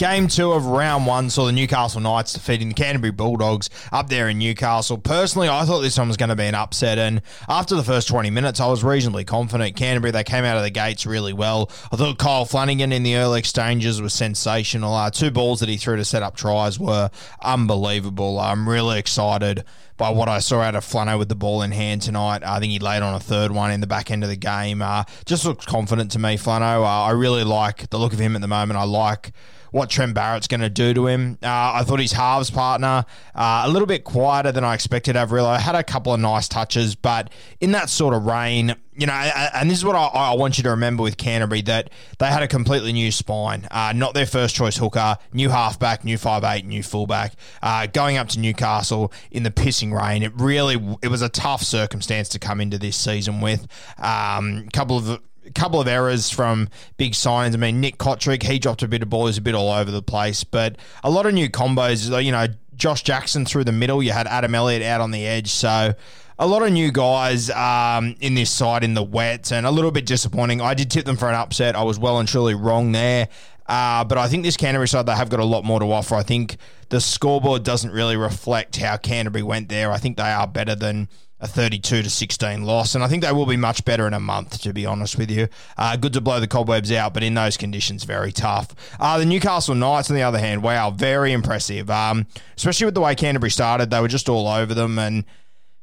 Game two of round one saw the Newcastle Knights defeating the Canterbury Bulldogs up there in Newcastle. Personally, I thought this one was going to be an upset, and after the first 20 minutes, I was reasonably confident. Canterbury, they came out of the gates really well. I thought Kyle Flanagan in the early exchanges was sensational. Uh, two balls that he threw to set up tries were unbelievable. I'm really excited by what I saw out of Flano with the ball in hand tonight. I think he laid on a third one in the back end of the game. Uh, just looks confident to me, Flano. Uh, I really like the look of him at the moment. I like what Trent Barrett's going to do to him. Uh, I thought his halves partner uh, a little bit quieter than I expected. Averillo had a couple of nice touches, but in that sort of rain, you know, and this is what I, I want you to remember with Canterbury that they had a completely new spine, uh, not their first choice hooker, new halfback, new five eight, new fullback, uh, going up to Newcastle in the pissing rain. It really it was a tough circumstance to come into this season with. A um, couple of couple of errors from big signs. I mean, Nick Cotric, he dropped a bit of ball. He's a bit all over the place, but a lot of new combos. You know, Josh Jackson through the middle. You had Adam Elliott out on the edge. So a lot of new guys um, in this side in the wet and a little bit disappointing. I did tip them for an upset. I was well and truly wrong there. Uh, but I think this Canterbury side, they have got a lot more to offer. I think the scoreboard doesn't really reflect how Canterbury went there. I think they are better than a 32 to 16 loss, and I think they will be much better in a month, to be honest with you. Uh, good to blow the cobwebs out, but in those conditions, very tough. Uh, the Newcastle Knights, on the other hand, wow, very impressive. Um, especially with the way Canterbury started, they were just all over them, and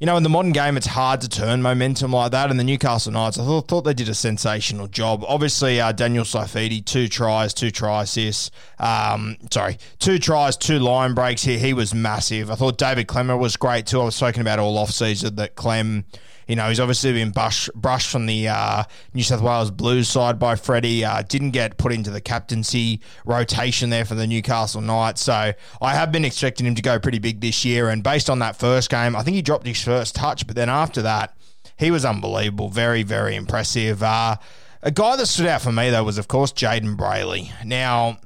you know, in the modern game, it's hard to turn momentum like that. And the Newcastle Knights, I thought, thought they did a sensational job. Obviously, uh, Daniel Saifiti, two tries, two try assists. Um, sorry, two tries, two line breaks here. He was massive. I thought David Klemmer was great too. I was talking about all off season that Klem you know, he's obviously been brush, brushed from the uh, New South Wales Blues side by Freddie. Uh, didn't get put into the captaincy rotation there for the Newcastle Knights. So I have been expecting him to go pretty big this year. And based on that first game, I think he dropped his first touch. But then after that, he was unbelievable. Very, very impressive. Uh, a guy that stood out for me, though, was, of course, Jayden Brailey. Now,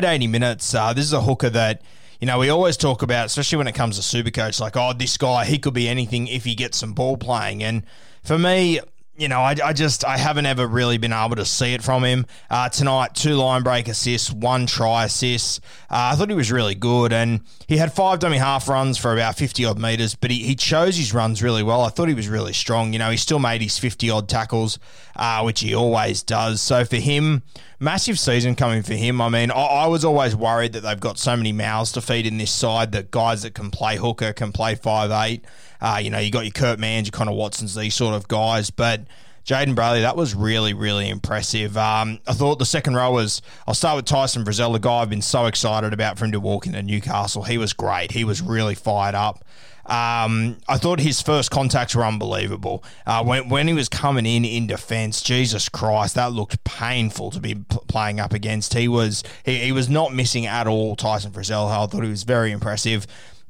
at 80 minutes, uh, this is a hooker that you know, we always talk about, especially when it comes to Supercoach, like, oh, this guy, he could be anything if he gets some ball playing. And for me, you know, I, I just I haven't ever really been able to see it from him. Uh, tonight, two line break assists, one try assist. Uh, I thought he was really good, and he had five dummy half runs for about fifty odd meters. But he, he chose his runs really well. I thought he was really strong. You know, he still made his fifty odd tackles, uh, which he always does. So for him, massive season coming for him. I mean, I, I was always worried that they've got so many mouths to feed in this side that guys that can play hooker can play five eight. Uh, you know, you got your Kurt Manns, your Connor Watsons, these sort of guys. But Jayden Brailey, that was really, really impressive. Um, I thought the second row was, I'll start with Tyson Frizell, the guy I've been so excited about for him to walk into Newcastle. He was great. He was really fired up. Um, I thought his first contacts were unbelievable. Uh, when, when he was coming in in defence, Jesus Christ, that looked painful to be p- playing up against. He was he, he was not missing at all. Tyson Frizell, I thought he was very impressive.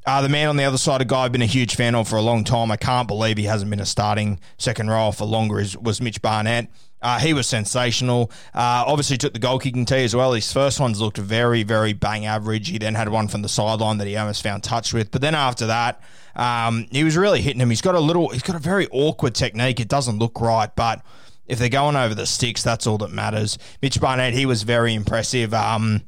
Uh, the man on the other side, a guy I've been a huge fan of for a long time. I can't believe he hasn't been a starting second row for longer. Is was Mitch Barnett. Uh, he was sensational. Uh, obviously, took the goal kicking tee as well. His first ones looked very, very bang average. He then had one from the sideline that he almost found touch with. But then after that, um, he was really hitting him. He's got a little, he's got a very awkward technique. It doesn't look right, but if they're going over the sticks, that's all that matters. Mitch Barnett, he was very impressive. Um,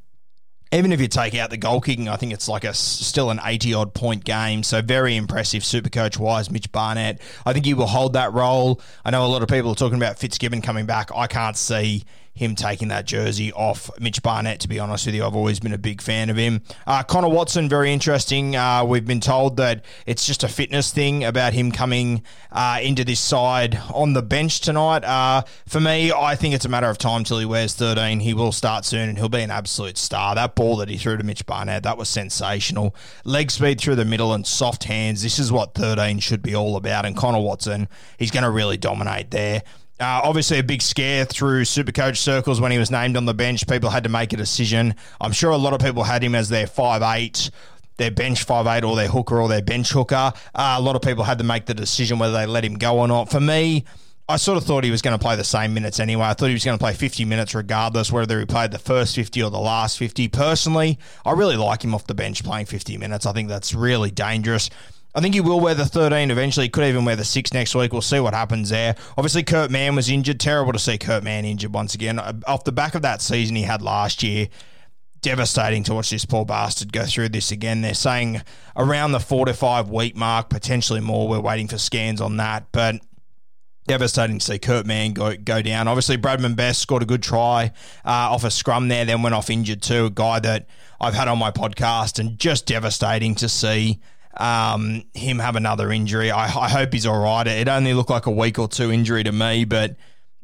even if you take out the goal kicking, I think it's like a still an 80 odd point game. So very impressive, super coach wise, Mitch Barnett. I think he will hold that role. I know a lot of people are talking about Fitzgibbon coming back. I can't see him taking that jersey off Mitch Barnett, to be honest with you. I've always been a big fan of him. Uh, Connor Watson, very interesting. Uh, we've been told that it's just a fitness thing about him coming uh, into this side on the bench tonight. Uh, for me, I think it's a matter of time till he wears 13. He will start soon and he'll be an absolute star. That ball that he threw to Mitch Barnett, that was sensational. Leg speed through the middle and soft hands. This is what 13 should be all about. And Connor Watson, he's going to really dominate there. Uh, obviously, a big scare through Supercoach circles when he was named on the bench. People had to make a decision. I'm sure a lot of people had him as their five eight, their bench five eight, or their hooker, or their bench hooker. Uh, a lot of people had to make the decision whether they let him go or not. For me, I sort of thought he was going to play the same minutes anyway. I thought he was going to play 50 minutes regardless, whether he played the first 50 or the last 50. Personally, I really like him off the bench playing 50 minutes. I think that's really dangerous. I think he will wear the 13 eventually. He could even wear the 6 next week. We'll see what happens there. Obviously, Kurt Mann was injured. Terrible to see Kurt Mann injured once again. Uh, off the back of that season he had last year, devastating to watch this poor bastard go through this again. They're saying around the four to five week mark, potentially more. We're waiting for scans on that. But devastating to see Kurt Mann go go down. Obviously, Bradman Best scored a good try uh, off a scrum there, then went off injured too. A guy that I've had on my podcast, and just devastating to see um, him have another injury. I, I hope he's all right. It only looked like a week or two injury to me, but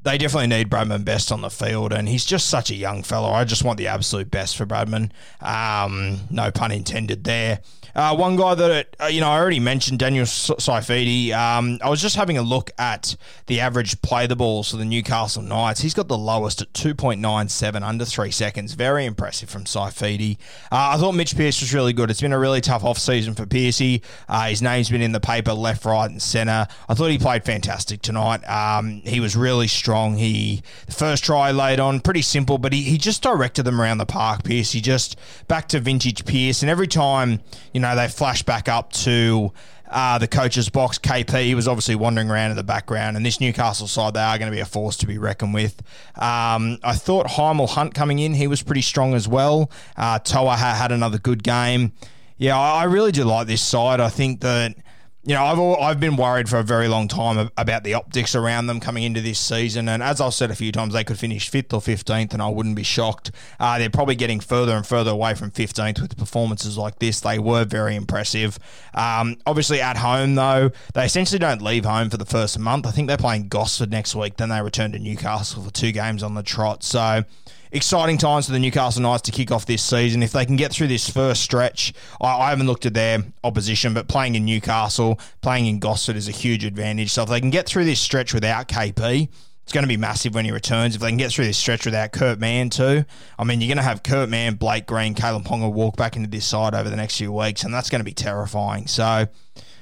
they definitely need Bradman Best on the field, and he's just such a young fellow. I just want the absolute best for Bradman. Um, no pun intended there. Uh, one guy that, uh, you know, I already mentioned, Daniel Saifiti. Um, I was just having a look at the average play the balls for the Newcastle Knights. He's got the lowest at 2.97, under three seconds. Very impressive from Saifiti. Uh, I thought Mitch Pearce was really good. It's been a really tough off-season for Pearcey. Uh, his name's been in the paper left, right, and centre. I thought he played fantastic tonight. Um, he was really strong. He The first try laid on, pretty simple, but he, he just directed them around the park, Pearce. He just back to vintage Pearce, And every time, you know, they flash back up to uh, the coach's box. KP he was obviously wandering around in the background, and this Newcastle side they are going to be a force to be reckoned with. Um, I thought Hymel Hunt coming in, he was pretty strong as well. Uh, Toa had another good game. Yeah, I really do like this side. I think that you know, I've I've been worried for a very long time about the optics around them coming into this season, and as I've said a few times, they could finish fifth or fifteenth, and I wouldn't be shocked. Uh, they're probably getting further and further away from fifteenth with performances like this. They were very impressive. Um, obviously, at home though, they essentially don't leave home for the first month. I think they're playing Gosford next week, then they return to Newcastle for two games on the trot. So exciting times for the Newcastle Knights to kick off this season. If they can get through this first stretch, I, I, haven't looked at their opposition, but playing in Newcastle, playing in Gosford is a huge advantage. So if they can get through this stretch without KP, it's going to be massive when he returns. If they can get through this stretch without Kurt Mann too, I mean, you're going to have Kurt Mann, Blake Green, Kalyn Ponga walk back into this side over the next few weeks, and that's going to be terrifying. So.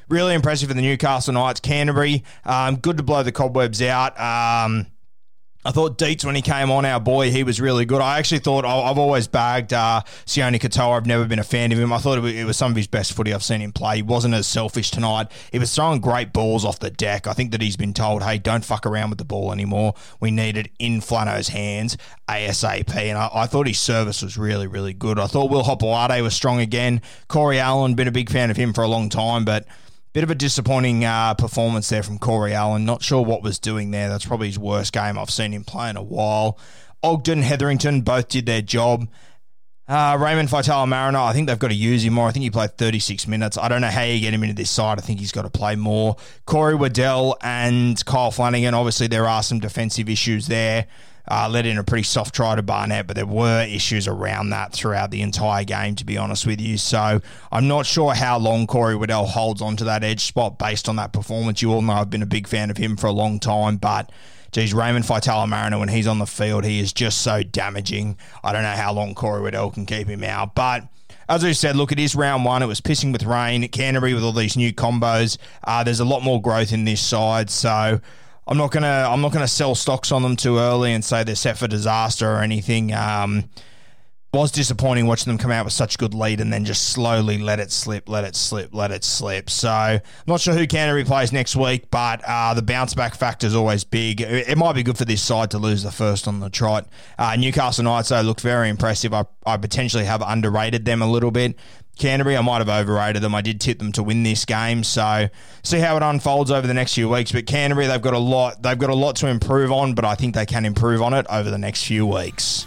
Really impressive for the Newcastle Knights. Canterbury, um, good to blow the cobwebs out. Um, I thought Dietz, when he came on, our boy, he was really good. I actually thought I've always bagged uh, Sione Katoa. I've never been a fan of him. I thought it was some of his best footy I've seen him play. He wasn't as selfish tonight. He was throwing great balls off the deck. I think that he's been told, hey, don't fuck around with the ball anymore. We need it in Flano's hands ASAP. And I, I thought his service was really, really good. I thought Will Hopoate was strong again. Corey Allen, been a big fan of him for a long time, but Bit of a disappointing uh, performance there from Corey Allen. Not sure what was doing there. That's probably his worst game I've seen him play in a while. Ogden, Hetherington both did their job. Uh, Raymond Faitala-Mariner, I think they've got to use him more. I think he played 36 minutes. I don't know how you get him into this side. I think he's got to play more. Corey Waddell and Kyle Flanagan, obviously, there are some defensive issues there. Uh, let in a pretty soft try to Barnett, but there were issues around that throughout the entire game, to be honest with you. So I'm not sure how long Corey Waddell holds onto that edge spot based on that performance. You all know I've been a big fan of him for a long time, but geez, Raymond Faitala-Mariner, when he's on the field, he is just so damaging. I don't know how long Corey Waddell can keep him out, but as I said, look, it is round one. It was pissing with rain. Canterbury with all these new combos. Uh, there's a lot more growth in this side, so I'm not gonna I'm not gonna sell stocks on them too early and say they're set for disaster or anything. Um, was disappointing watching them come out with such good lead and then just slowly let it slip, let it slip, let it slip. So I'm not sure who Canterbury plays next week, but uh, the bounce back factor is always big. It, it, might be good for this side to lose the first on the trot. Uh, Newcastle Knights though look very impressive. I, I potentially have underrated them a little bit. Canterbury, I might have overrated them. I did tip them to win this game, so see how it unfolds over the next few weeks. But Canterbury, they've got a lot. They've got a lot to improve on, but I think they can improve on it over the next few weeks.